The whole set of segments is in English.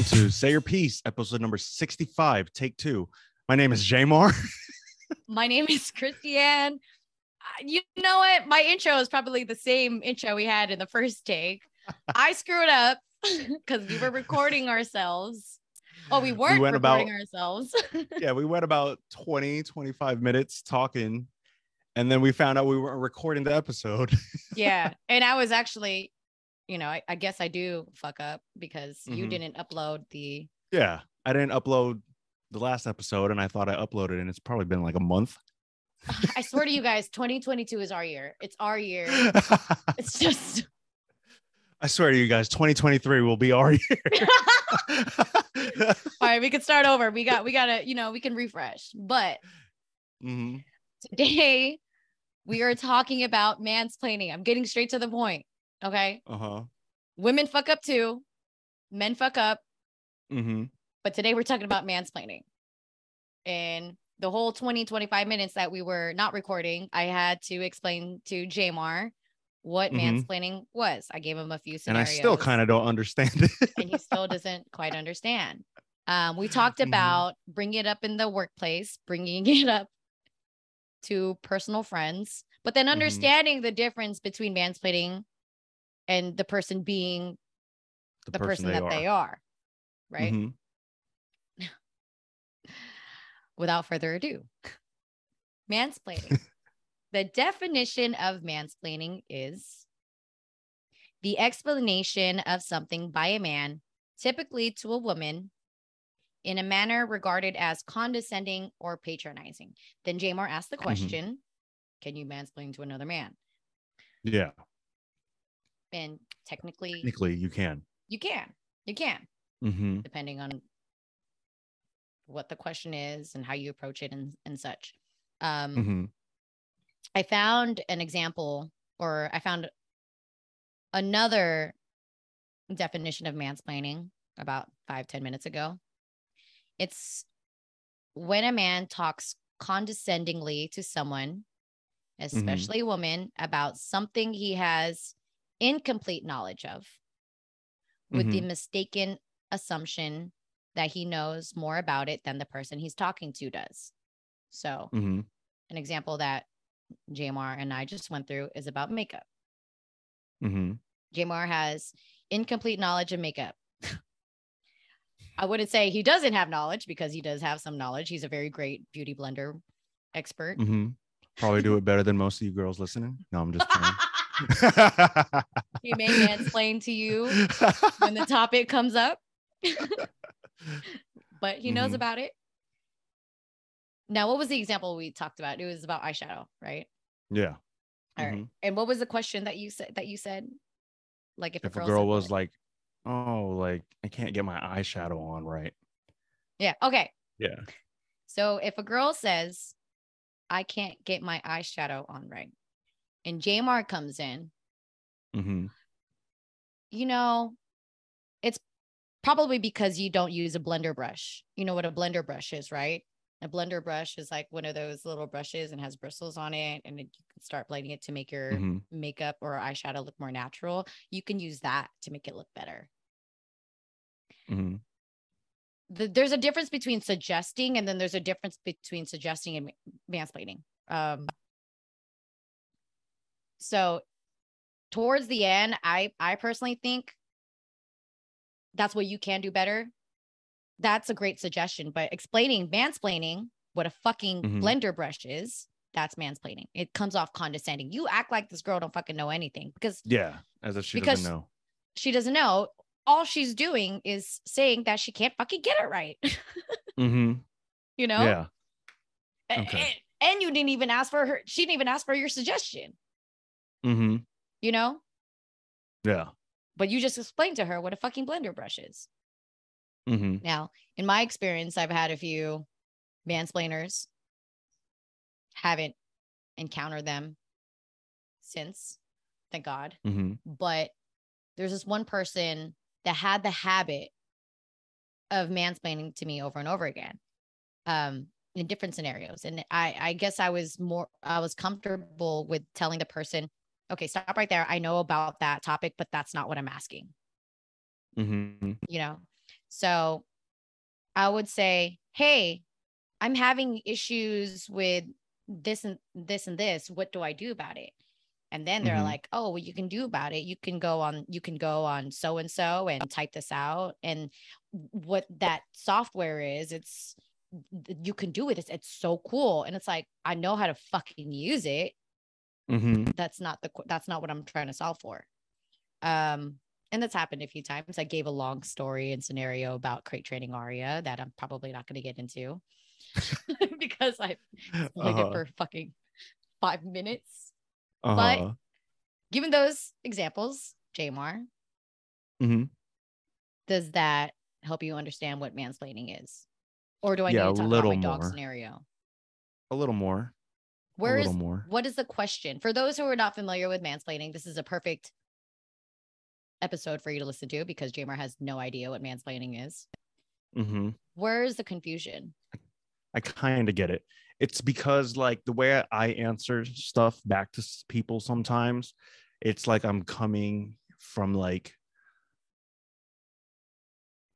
welcome to Say Your Piece, episode number 65, take two. My name is Jamar. My name is Christiane. Uh, You know what? My intro is probably the same intro we had in the first take. I screwed up because we were recording ourselves. Oh, we weren't we went recording about- ourselves. yeah, we went about 20, 25 minutes talking, and then we found out we weren't recording the episode. yeah. And I was actually, you know, I, I guess I do fuck up because you Mhm. didn't upload the. yeah, I didn't upload the last episode, and I thought I uploaded, and it's probably been like a month. I swear to you guys, 2022 is our year. It's our year. It's just. I swear to you guys, 2023 will be our year. All right, we can start over. We got, we gotta, you know, we can refresh. But Mhm. today we are talking about mansplaining. I'm getting straight to the point. Okay. Uh-huh. Women fuck up too, men fuck up. Mm-hmm. But today we're talking about mansplaining. And the whole 20, 25 minutes that we were not recording, I had to explain to Jamar what Mhm. mansplaining was. I gave him a few scenarios. And. I still kind of don't understand it. and he still doesn't quite understand. Um, we talked Mhm. about bringing it up in the workplace, bringing it up to personal friends, but then Mhm. understanding the difference between mansplaining and the person being the, person, that they are, right? Mhm. Without further ado, mansplaining. the definition of mansplaining is the explanation of something by a man, typically to a woman, in a manner regarded as condescending or patronizing. Then Jamar asked the question Can you mansplain to another man? Yeah, And technically, technically you can. you can. You can, Mm-hmm. depending on what the question is and how you approach it and, and such. Um, Mm-hmm. I found an example, or I found another definition of mansplaining about five ten minutes ago. It's when a man talks condescendingly to someone, especially a woman, about something he has incomplete knowledge of, with the mistaken assumption that he knows more about it than the person he's talking to does. So, Mm-hmm. an example that Jamar and I just went through is about makeup. Mm-hmm. Jamar has incomplete knowledge of makeup. I wouldn't say he doesn't have knowledge because he does have some knowledge. He's a very great beauty blender expert. Mm-hmm. Probably do it better than most of you girls listening. No, I'm just kidding. he may mansplain to you when the topic comes up, but he knows Mhm. about it. Now, what was the example we talked about? It was about eyeshadow, right? yeah. All right. Mhm. And what was the question that you said that you said? Like if, If a girl was like, "Oh, like I can't get my eyeshadow on right," Yeah. Okay. yeah. So if a girl says, I can't get my eyeshadow on right, and Jamar comes in, Mm-hmm. you know, it's probably because you don't use a blender brush. You know what a blender brush is, right? A blender brush is like one of those little brushes and has bristles on it, and it, you can start blending it to make your Mm-hmm. makeup or eyeshadow look more natural. You can use that to make it look better. Mm-hmm. the, there's a difference between suggesting and then there's a difference between suggesting and mansplaining. Um, so towards the end, I I personally think that's what you can do better. That's a great suggestion, but explaining mansplaining what a fucking Mhm. blender brush is, that's mansplaining. It comes off condescending. You act like this girl don't fucking know anything because Yeah, as if she doesn't know. she doesn't know. All she's doing is saying that she can't fucking get it right. Mm-hmm. you know? Yeah. Okay. And, and you didn't even ask for her. She didn't even ask for your suggestion, Mm-hmm. you know? Yeah. But you just explained to her what a fucking blender brush is. Mm-hmm. Now, in my experience, I've had a few mansplainers, haven't encountered them since, thank God. Mm-hmm. But there's this one person that had the habit of mansplaining to me over and over again. Um, in different scenarios. And I, I guess I was more, I was comfortable with telling the person, okay, stop right there. I know about that topic, but that's not what I'm asking. Mm-hmm. You know, So I would say, hey, I'm having issues with this and this and this. What do I do about it? And then they're Mhm. like, oh, well, you can do about it. You can go on, you can go on so and so and type this out. And what that software is, it's you can do it. It's, it's so cool. And it's like, I know how to fucking use it. Hmm That's not the that's not what I'm trying to solve for. Um, and that's happened a few times. I gave a long story and scenario about crate training Aria that I'm probably not going to get into because I explained it Uh-huh. for fucking five minutes. Uh-huh. Given those examples, Jamar, hmm does that help you understand what mansplaining is? Or do I Yeah, need a to talk about little my dog more. scenario? A little more. Where is more. what is the question? For those who are not familiar with mansplaining, this is a perfect episode for you to listen to because Jamar has no idea what mansplaining is. hmm Where is the confusion? I kind of get it. It's because like the way I answer stuff back to people sometimes, it's like I'm coming from like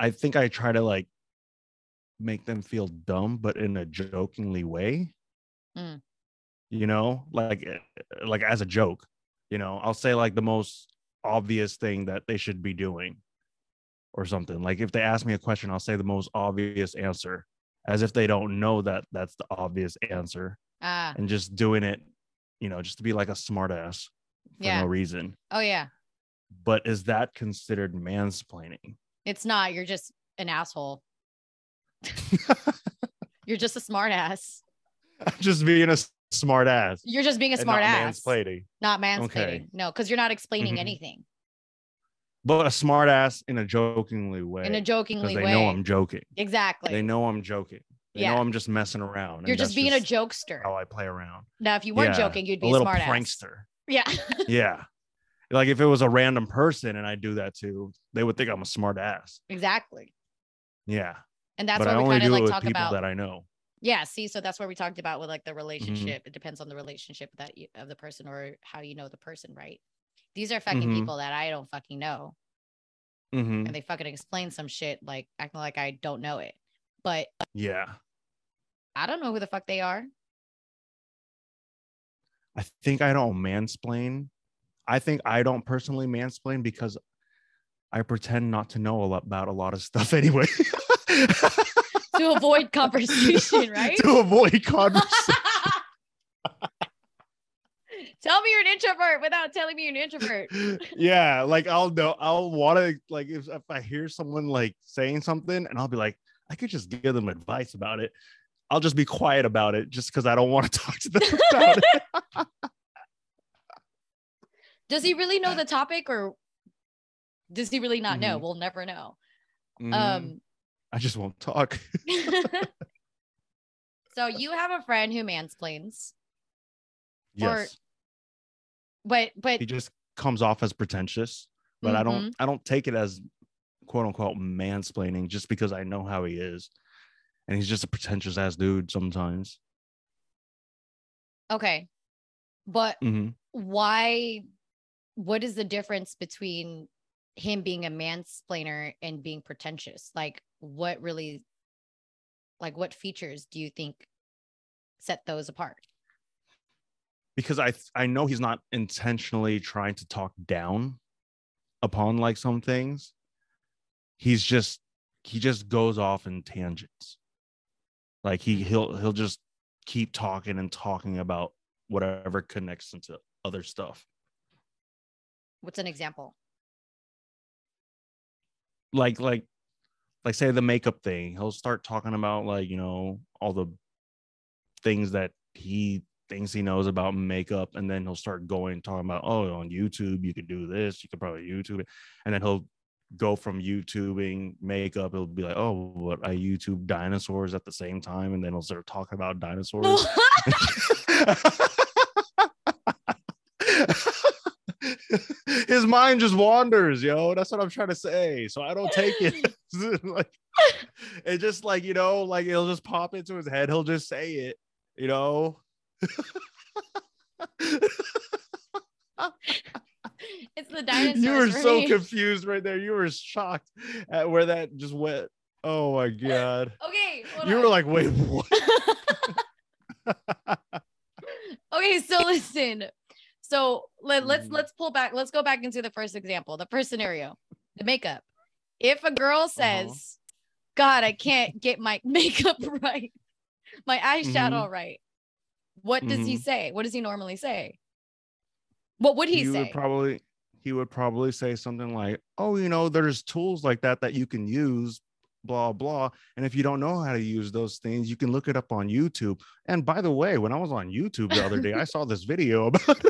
I think I try to like make them feel dumb but in a jokingly way. Mm. You know, like eh, like as a joke, you know, I'll say like the most obvious thing that they should be doing or something. Like if they ask me a question, I'll say the most obvious answer as if they don't know that that's the obvious answer Ah, and just doing it, you know, just to be like a smartass for Yeah. no reason. oh yeah. But is that considered mansplaining? It's not. You're just an asshole. You're just a smart ass. just being a smart ass. You're just being a smart not ass. mansplaining. Not mansplaining. Okay. No, because you're not explaining Mhm. anything But a smart ass in a jokingly way. in a jokingly they way. They know I'm joking. exactly. They know I'm joking. They Yeah. know I'm just messing around. you're just being a jokester. how I play around. Now, if you weren't Yeah, joking, you'd be a a, little smart ass. prankster. Yeah. yeah. Like if it was a random person and I do that too, they would think I'm a smart ass. exactly. Yeah. And that's but I where we only kind of like talk people about that I know. Yeah, see, so that's where we talked about with like the Mm-hmm. relationship. It depends on the relationship that you, of the person or how you know the person, right? These are fucking Mhm. people that I don't fucking know, hmm and they fucking explain some shit like acting like I don't know it, but Yeah. I don't know who the fuck they are. I think I don't mansplain. I think I don't personally mansplain because I pretend not to know a lot about a lot of stuff anyway. to avoid conversation, right? to avoid conversation. Tell me you're an introvert without telling me you're an introvert. yeah, like I'll know I'll want to like if, if I hear someone like saying something and I'll be like, I could just give them advice about it. I'll just be quiet about it just because I don't want to talk to them about it. Does he really know the topic or does he really not know? Mhm. We'll never know. Mhm. Um I just won't talk. so you have a friend who mansplains, yes. but but he just comes off as pretentious but i Mhm. don't i don't take it as quote unquote mansplaining just because i know how he is and he's just a pretentious ass dude sometimes okay. But hmm why what is the difference between him being a mansplainer and being pretentious? Like what really like what features do you think set those apart? because i i know he's not intentionally trying to talk down upon like some things he's just he just goes off in tangents like he mm-hmm. he'll he'll just keep talking and talking about whatever connects into other stuff What's an example? Like like like say the makeup thing he'll start talking about like you know all the things that he thinks he knows about makeup and then he'll start going talking about oh on youtube you could do this you could probably youtube it and then he'll go from youtubing makeup he'll be like oh what i youtube dinosaurs at the same time and then he'll start talking about dinosaurs his mind just wanders, yo. That's what I'm trying to say. So I don't take it like it just like you know, like it'll just pop into his head. He'll just say it, you know. it's the dinosaurs. you were so me. confused right there. You were shocked at where that just went. Oh my god. Okay. You on. were like, wait, what? okay, so listen. So let, let's Mhm. let's pull back. Let's go back into the first example, the first scenario, the makeup. If a girl says, "God, I can't get my makeup right, my eyeshadow right," what does he Mhm. say? What does he normally say? What would he, he say? would probably he would probably say something like, "Oh, you know, there's tools like that that you can use." Blah blah and if you don't know how to use those things you can look it up on youtube and by the way when i was on youtube the other day i saw this video about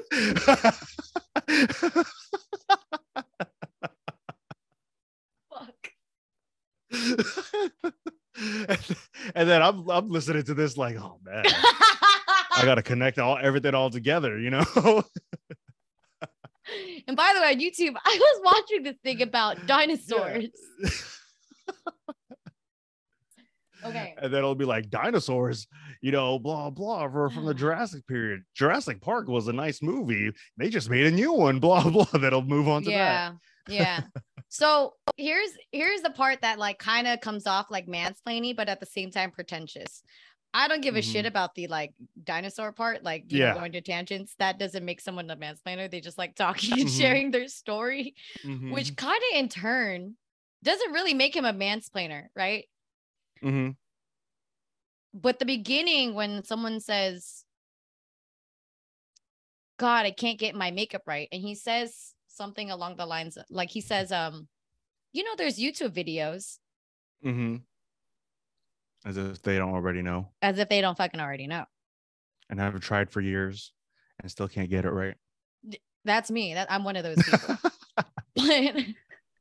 Fuck. and, and then I'm I'm listening to this like, oh man, I gotta connect all everything all together, you know. and by the way, on YouTube, I was watching this thing about dinosaurs. Okay. And then it'll be like dinosaurs, you know, blah blah for, from the Jurassic period. Jurassic Park was a nice movie. They just made a new one, blah blah. That'll move on to that. yeah yeah so here's here's the part that like kind of comes off like mansplaining but at the same time pretentious i don't give a shit about the like dinosaur part like you know, going to tangents that doesn't make someone a mansplainer they just like talking and Mhm. sharing their story. Mhm, which kind of in turn doesn't really make him a mansplainer right mhm, but the beginning when someone says god i can't get my makeup right and he says something along the lines of, like he says um you know there's youtube videos. Mm-hmm. As if they don't already know. As if they don't fucking already know. And I have tried for years and still can't get it right. that's me. That i'm one of those people. But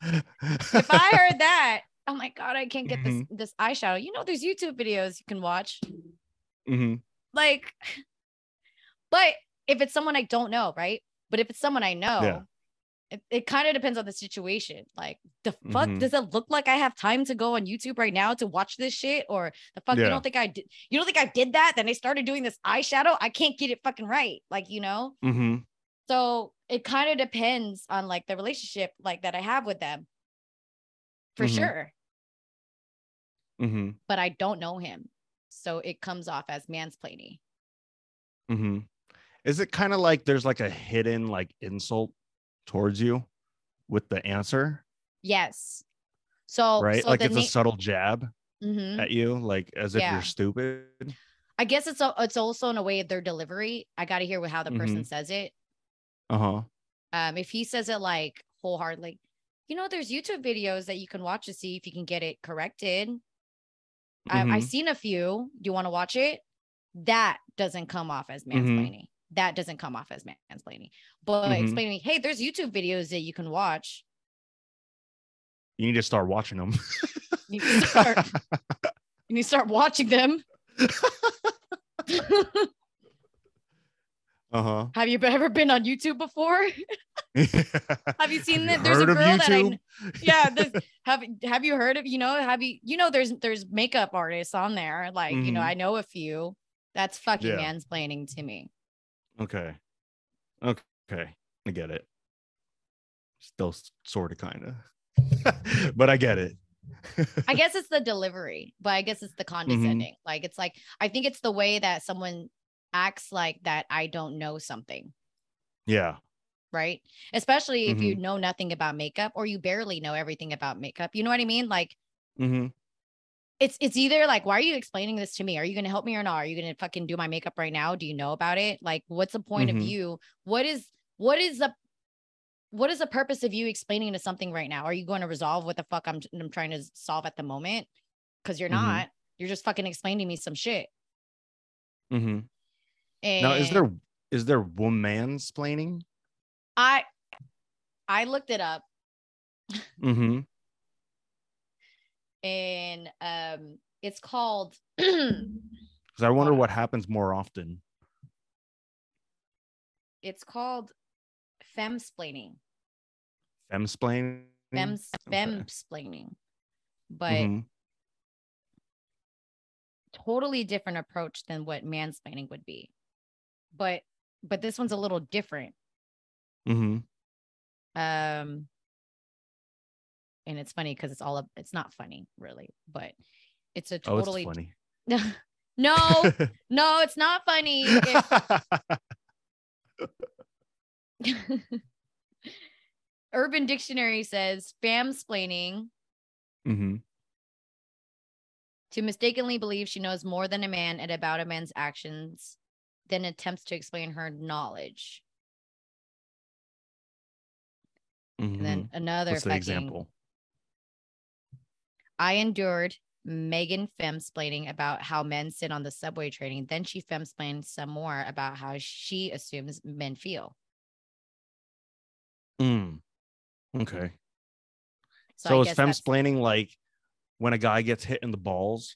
if i heard that oh my god i can't get this Mm-hmm. this eyeshadow. You know there's youtube videos you can watch? Mhm, like but if it's someone i don't know right? But if it's someone i know Yeah. it, it kind of depends on the situation. Like the fuck Mhm. does it look like i have time to go on youtube right now to watch this shit? Or the fuck you don't think i did you don't think i did that? Then i started doing this eyeshadow? I can't get it fucking right like you know? Mhm, so it kind of depends on like the relationship like that i have with them for Mhm. sure mhm, but i don't know him so it comes off as mansplaining mhm. Is it kind of like there's like a hidden like insult towards you with the answer, yes so right? so like it's a subtle jab Mhm. at you, like as if Yeah. you're stupid. I guess it's a, it's also in a way of their delivery. I got to hear with how the person Mhm. says it. Uh huh. Um, if he says it like wholeheartedly, you know, there's YouTube videos that you can watch to see if you can get it corrected. I, Mm-hmm. I've seen a few. Do you want to watch it? That doesn't come off as Mhm. mansplaining. That doesn't come off as mansplaining. But Mhm. explaining, hey, there's YouTube videos that you can watch. You need to start watching them. You need start, you need to start watching them. uh huh. Have you ever been on YouTube before? Have you seen that? There's a girl that I yeah this, have have you heard of you know have you you know there's there's makeup artists on there like you know Mhm. i know a few that's fucking Yeah. mansplaining to me Okay. Okay. I get it. Still sort of kind of. but I get it. i guess it's the delivery but i guess it's the Mm-hmm. condescending like it's like i think it's the way that someone acts like that i don't know something. Yeah. right? Especially if Mm-hmm. you know nothing about makeup or you barely know everything about makeup. You know what i mean? Like Mm-hmm. it's it's either like why are you explaining this to me? Are you going to help me or not? Are you going to fucking do my makeup right now? Do you know about it? Like what's the point Mhm. of you? What is what is the what is the purpose of you explaining to something right now? Are you going to resolve what the fuck i'm, I'm trying to solve at the moment? Because you're Mhm. not. You're just fucking explaining to me some shit. Mm-hmm. And Now, is there is there woman splaining? i i looked it up Mm-hmm. and um it's called Because I wonder what happens more often. it's called femsplaining Femsplaining. fem Okay. femsplaining but Mhm. totally different approach than what mansplaining would be but but this one's a little different Mm-hmm. Um, and it's funny because it's all up, it's not funny really, but it's a Oh, totally it's funny. no, no, it's not funny. It- Urban Dictionary says femsplaining hmm to mistakenly believe she knows more than a man and about a man's actions then attempts to explain her knowledge. And then another Mm-hmm. What's the fucking example? I endured Megan femsplaining about how men sit on the subway training. Then she femsplained some more about how she assumes men feel. Mm. Okay. So, So, is femsplaining like when a guy gets hit in the balls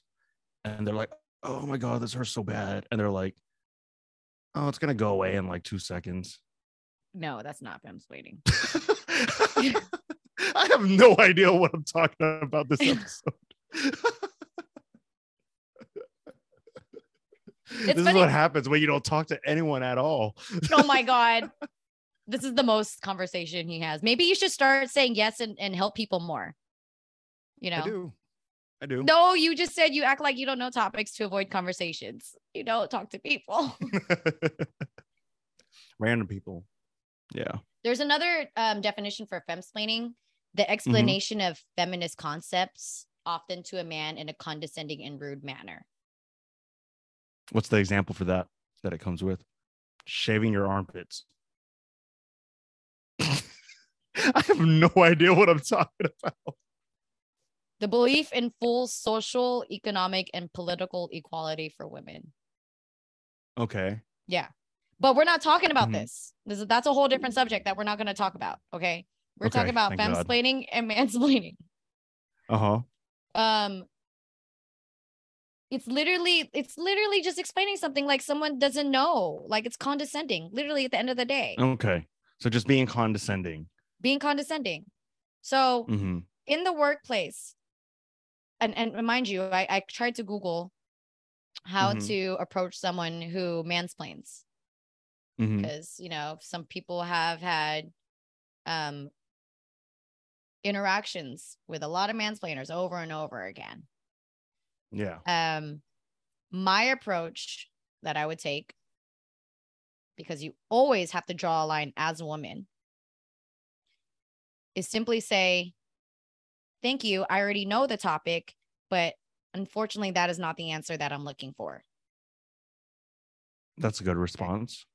and they're like, oh my God, this hurts so bad. And they're like, oh, it's to go away in like two seconds. no, that's not femsplaining. I have no idea what I'm talking about this episode. this is what happens when you don't talk to anyone at all. oh my god this is the most conversation he has maybe you should start saying yes and, and help people more you know I do. No you just said you act like you don't know topics to avoid conversations you don't talk to people Random people. Yeah. there's another um, definition for femsplaining the explanation of feminist concepts often to a man in a condescending and rude manner What's the example for that that it comes with? Shaving your armpits. I have no idea what I'm talking about. The belief in full social economic and political equality for women Okay. Yeah. But we're not talking about Mhm. this. This is that's a whole different subject that we're not going to talk about. Okay. We're Okay, talking about thank God. femsplaining and mansplaining. Uh huh. Um it's literally it's literally just explaining something like someone doesn't know. Like it's condescending, literally at the end of the day. Okay. So just being condescending. Being condescending. So hmm in the workplace, and and mind you, I, I tried to Google how Mhm. to approach someone who mansplains. because you know some people have had um interactions with a lot of mansplainers over and over again Yeah. um my approach that i would take because you always have to draw a line as a woman is simply say thank you i already know the topic but unfortunately that is not the answer that i'm looking for That's a good response.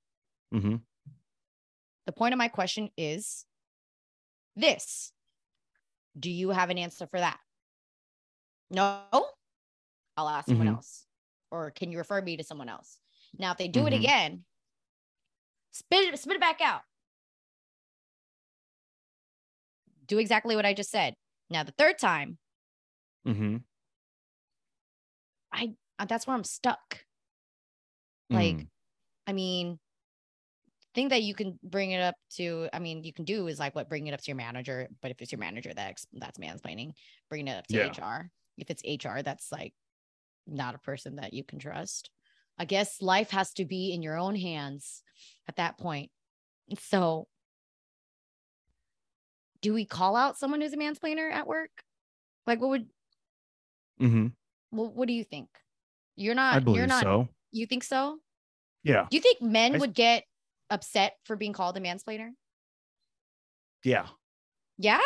hmm the point of my question is this Do you have an answer for that? No? I'll ask someone Mhm. else. Or can you refer me to someone else? Now, if they do it Mhm. again, spit it, spit it back out. Do exactly what I just said. Now, the third time, mm-hmm. I uh, that's where I'm stuck. Like, Mm. I mean, thing that you can bring it up to, I mean, you can do is like what bring it up to your manager. But if it's your manager, that's that's mansplaining. Bring it up to Yeah. HR. If it's HR, that's like not a person that you can trust. I guess life has to be in your own hands at that point. So, do we call out someone who's a mansplainer at work? Like, what would hmm what, what do you think? You're I not. You're believe not. so. You think so? Yeah. Do you think men I would get upset for being called a mansplainer? Yeah. Yeah.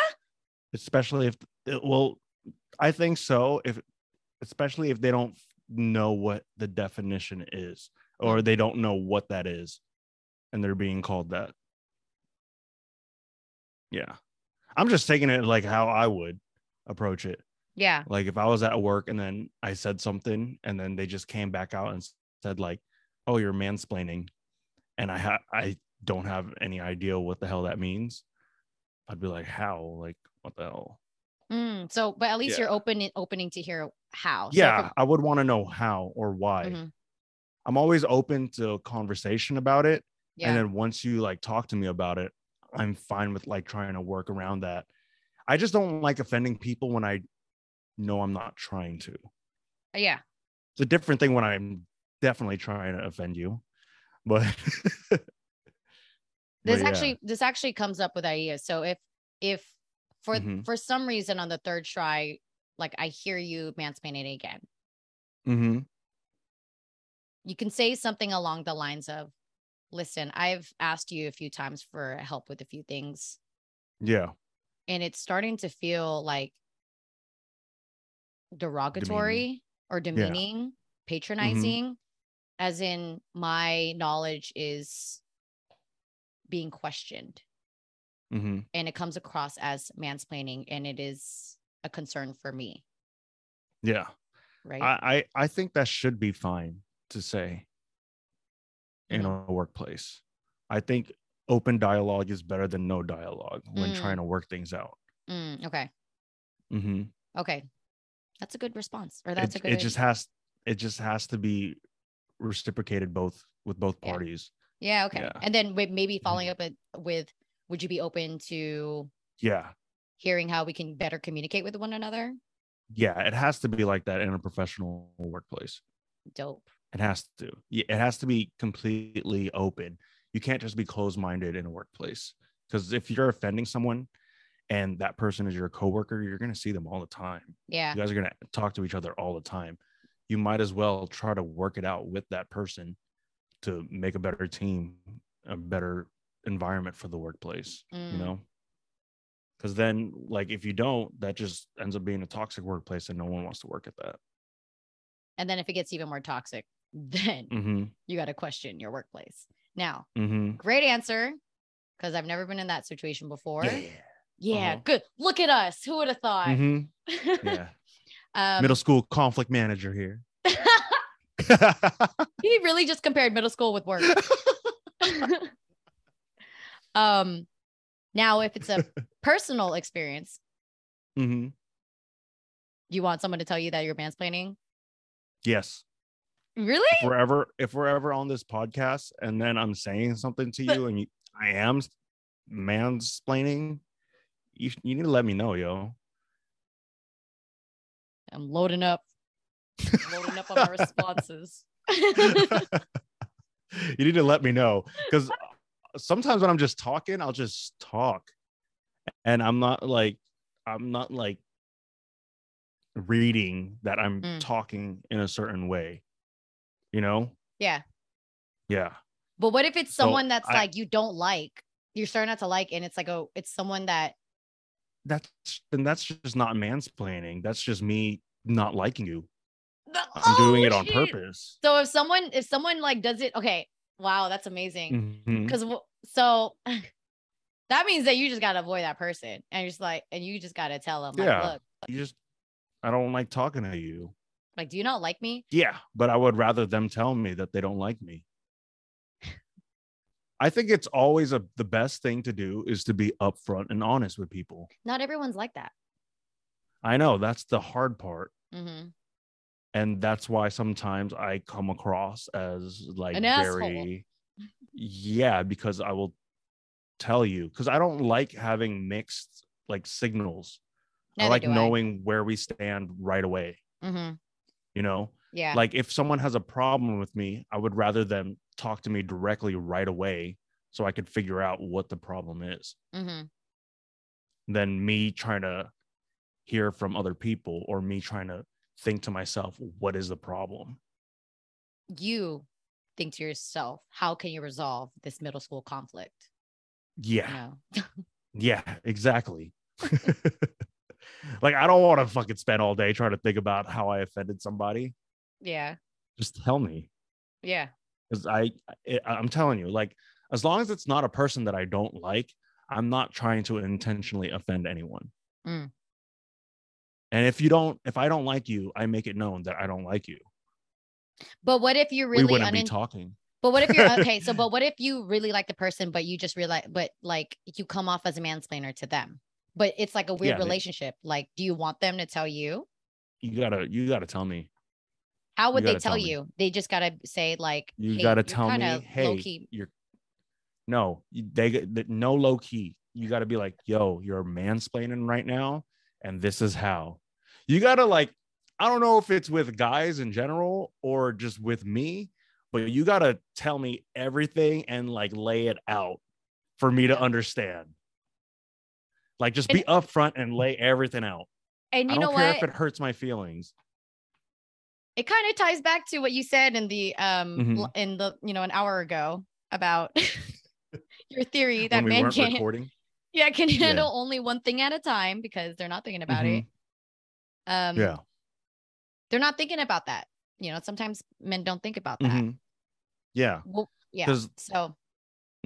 Especially if, it- well, I think so. If, especially if they don't know what the definition is or they don't know what that is and they're being called that. Yeah. I'm just taking it like how I would approach it. Yeah. Like if I was at work and then I said something and then they just came back out and said like, "Oh, you're mansplaining," and I ha- I don't have any idea what the hell that means, I'd be like, "How? Like what the hell?" Mm, so, but at least you're Yeah. open opening to hear how. So yeah, from- I would want to know how or why. Mhm. I'm always open to conversation about it, yeah. and then once you like talk to me about it, I'm fine with like trying to work around that. I just don't like offending people when I know I'm not trying to. yeah. it's a different thing when I'm definitely trying to offend you. But this But yeah. actually this actually comes up with ideas. So if if for Mhm. for some reason on the third try, like I hear you mansplaining again, Mm-hmm. you can say something along the lines of, "Listen, I've asked you a few times for help with a few things, Yeah. and it's starting to feel like derogatory or demeaning, patronizing, as in my knowledge is being questioned." Mm-hmm. and it comes across as mansplaining and it is a concern for me Yeah. right I, I I think that should be fine to say in a workplace. I think open dialogue is better than no dialogue when Mm. trying to work things out. Mm, okay Mm-hmm. okay that's a good response or It, that's a good it just has it just has to be reciprocated both with both Yeah. parties. yeah okay yeah. Mm-hmm. and then with maybe following up with, with would you be open to Yeah. hearing how we can better communicate with one another Yeah. It has to be like that in a professional workplace. dope It has to. It has to be completely open. You can't just be closed minded in a workplace. Because if you're offending someone and that person is your coworker, you're going to see them all the time. yeah You guys are going to talk to each other all the time. You might as well try to work it out with that person to make a better team, a better environment for the workplace, Mm. you know? Because then, like, if you don't, that just ends up being a toxic workplace and no one wants to work at that. and then if it gets even more toxic then Mm-hmm. you got to question your workplace now Mm-hmm. great answer because i've never been in that situation before yeah, Yeah. Uh-huh. good look at us who would have thought Mhm. Yeah. um, Middle school conflict manager here. he really just compared middle school with work. um, now if it's a personal experience, hmm you want someone to tell you that you're mansplaining. Yes. Really? If we're ever if we're ever on this podcast and then I'm saying something to But- you and you, I am mansplaining, you you need to let me know, yo. I'm loading up, loading up on my responses. you need to let me know because sometimes when I'm just talking, I'll just talk, and I'm not like I'm not like reading that I'm Mm. talking in a certain way, you know? yeah. Yeah. But what if it's So, someone that's I- like you don't like, you're starting not to like, and it's like, oh, it's someone that That's then that's just not mansplaining. That's just me not liking you. I'm I'm doing it oh, on purpose. So if someone, if someone like does it, okay, wow, that's amazing. Mm-hmm. Because so that means that you just gotta avoid that person, and you're just like, and you just gotta tell them, like, Yeah. look, You just I don't like talking to you. Like, do you not like me? Yeah, but I would rather them tell me that they don't like me. I think it's always a the best thing to do is to be upfront and honest with people. Not everyone's like that. I know that's the hard part. hmm And that's why sometimes I come across as like An asshole. very yeah, because I will tell you because I don't like having mixed like signals. I like do I. knowing where we stand right away, hmm you know? Yeah. like if someone has a problem with me i would rather them talk to me directly right away so i could figure out what the problem is hmm than me trying to hear from other people or me trying to think to myself what is the problem You think to yourself, how can you resolve this middle school conflict? yeah No. yeah exactly like i don't want to fucking spend all day trying to think about how i offended somebody Yeah. just tell me Yeah. because I, I i'm telling you like as long as it's not a person that i don't like i'm not trying to intentionally offend anyone Mm. and if you don't if i don't like you i make it known that i don't like you But what if you're we really wouldn't unin- be talking But what if you're okay? So, but what if you really like the person, but you just realize, but like you come off as a mansplainer to them, but it's like a weird Yeah, they- relationship. Like, do you want them to tell you? you gotta you gotta tell me How would they tell, tell you? They just gotta say like, you "Hey, gotta tell me hey low-key." you're no they the- no low key you gotta be like yo you're mansplaining right now and this is how you gotta like i don't know if it's with guys in general or just with me but you gotta tell me everything and like lay it out for me to understand. Like just And- be upfront and lay everything out. And I you don't know care what? if it hurts my feelings. it kind of ties back to what you said in the um Mhm. in the you know an hour ago about your theory that we men can't recording. yeah can Yeah. handle only one thing at a time because they're not thinking about it um Yeah. they're not thinking about that you know sometimes men don't think about that Mhm. Yeah. well yeah so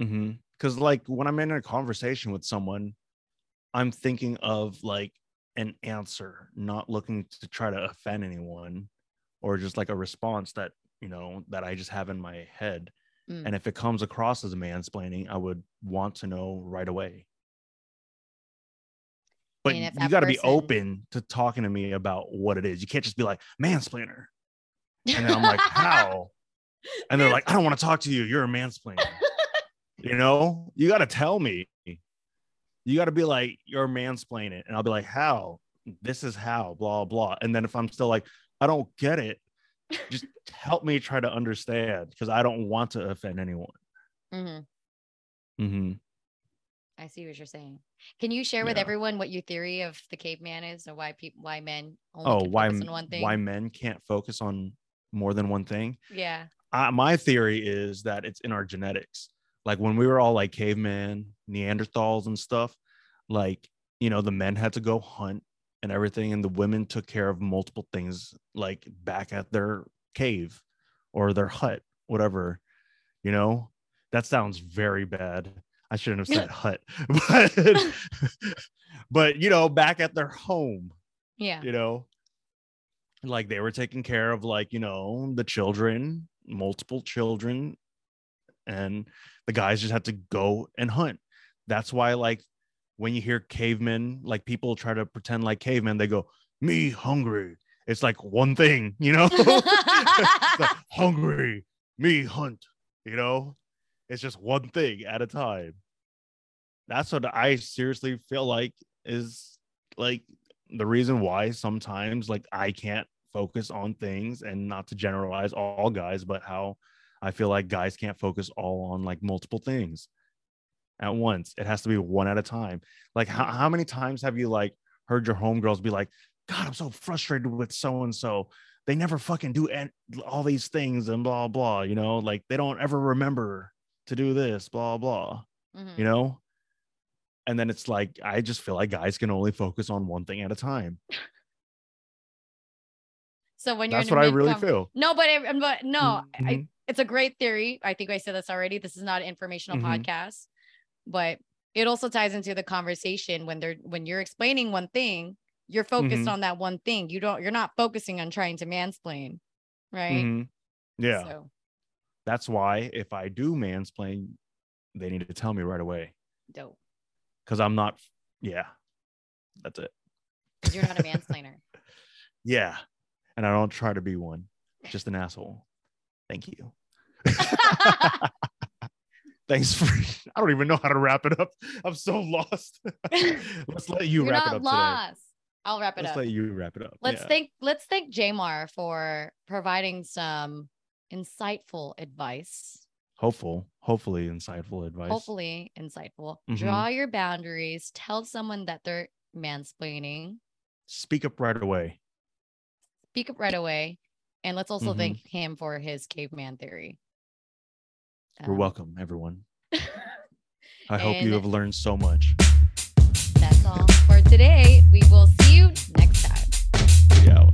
Mm-hmm. Because like when I'm in a conversation with someone, I'm thinking of like an answer, not looking to try to offend anyone, or just like a response that you know that I just have in my head. Mm. And if it comes across as a mansplaining, I would want to know right away. But you got to be open to talking to me about what it is. You can't just be like mansplainer, and then I'm like, how? And they're like, I don't want to talk to you. You're a mansplainer. You know, you got to tell me. You got to be like, you're mansplaining it. And I'll be like, how? This is how, blah, blah. And then if I'm still like, I don't get it, just help me try to understand because I don't want to offend anyone. Mm-hmm. Mm-hmm. i see what you're saying can you share with everyone what your theory of the caveman is or why people why men only Oh, why, on one thing why men can't focus on more than one thing? yeah I, my theory is that it's in our genetics. Like when we were all like caveman, Neanderthals and stuff, like, you know, the men had to go hunt and everything, and the women took care of multiple things like back at their cave or their hut, whatever, you know, that sounds very bad. I shouldn't have said hut, but, but, you know, back at their home, yeah. you know? Like they were taking care of like you know the children multiple children and the guys just had to go and hunt. That's why like when you hear cavemen like people try to pretend like cavemen they go me hungry. It's like one thing you know? Like, hungry. Me hunt you know? It's just one thing at a time. That's what i seriously feel like is like the reason why sometimes like I can't focus on things and not to generalize all guys, but how I feel like guys can't focus all on like multiple things at once. It has to be one at a time. Like how, how many times have you like heard your homegirls be like, God, I'm so frustrated with so and so. They never fucking do an- all these things and blah blah, you know, like they don't ever remember to do this, blah blah Mhm. you know and then it's like i just feel like guys can only focus on one thing at a time so when you're that's what i really feel no but, I- but no I, Mhm. it's a great theory i think i said this already this is not an informational Mhm. podcast but it also ties into the conversation when they're when you're explaining one thing you're focused Mhm. on that one thing you don't you're not focusing on trying to mansplain right Mhm. yeah so that's why if i do mansplain they need to tell me right away dope because i'm not yeah that's it. you're not a mansplainer yeah and i don't try to be one. Just an asshole. Thank you. Thanks for i don't even know how to wrap it up. I'm so lost. Let's let you you're wrap it up lost. I'll wrap today it let's up. let you wrap it up. Let's yeah. thank let's thank Jamar for providing some insightful advice. Hopeful hopefully insightful advice. Hopefully insightful. Mhm. draw your boundaries. Tell someone that they're mansplaining. Speak up right away speak up right away. And let's also mm-hmm. thank him for his caveman theory. Um, You're welcome, everyone. I hope you have learned so much. That's all for today. We will see you next time. Yeah.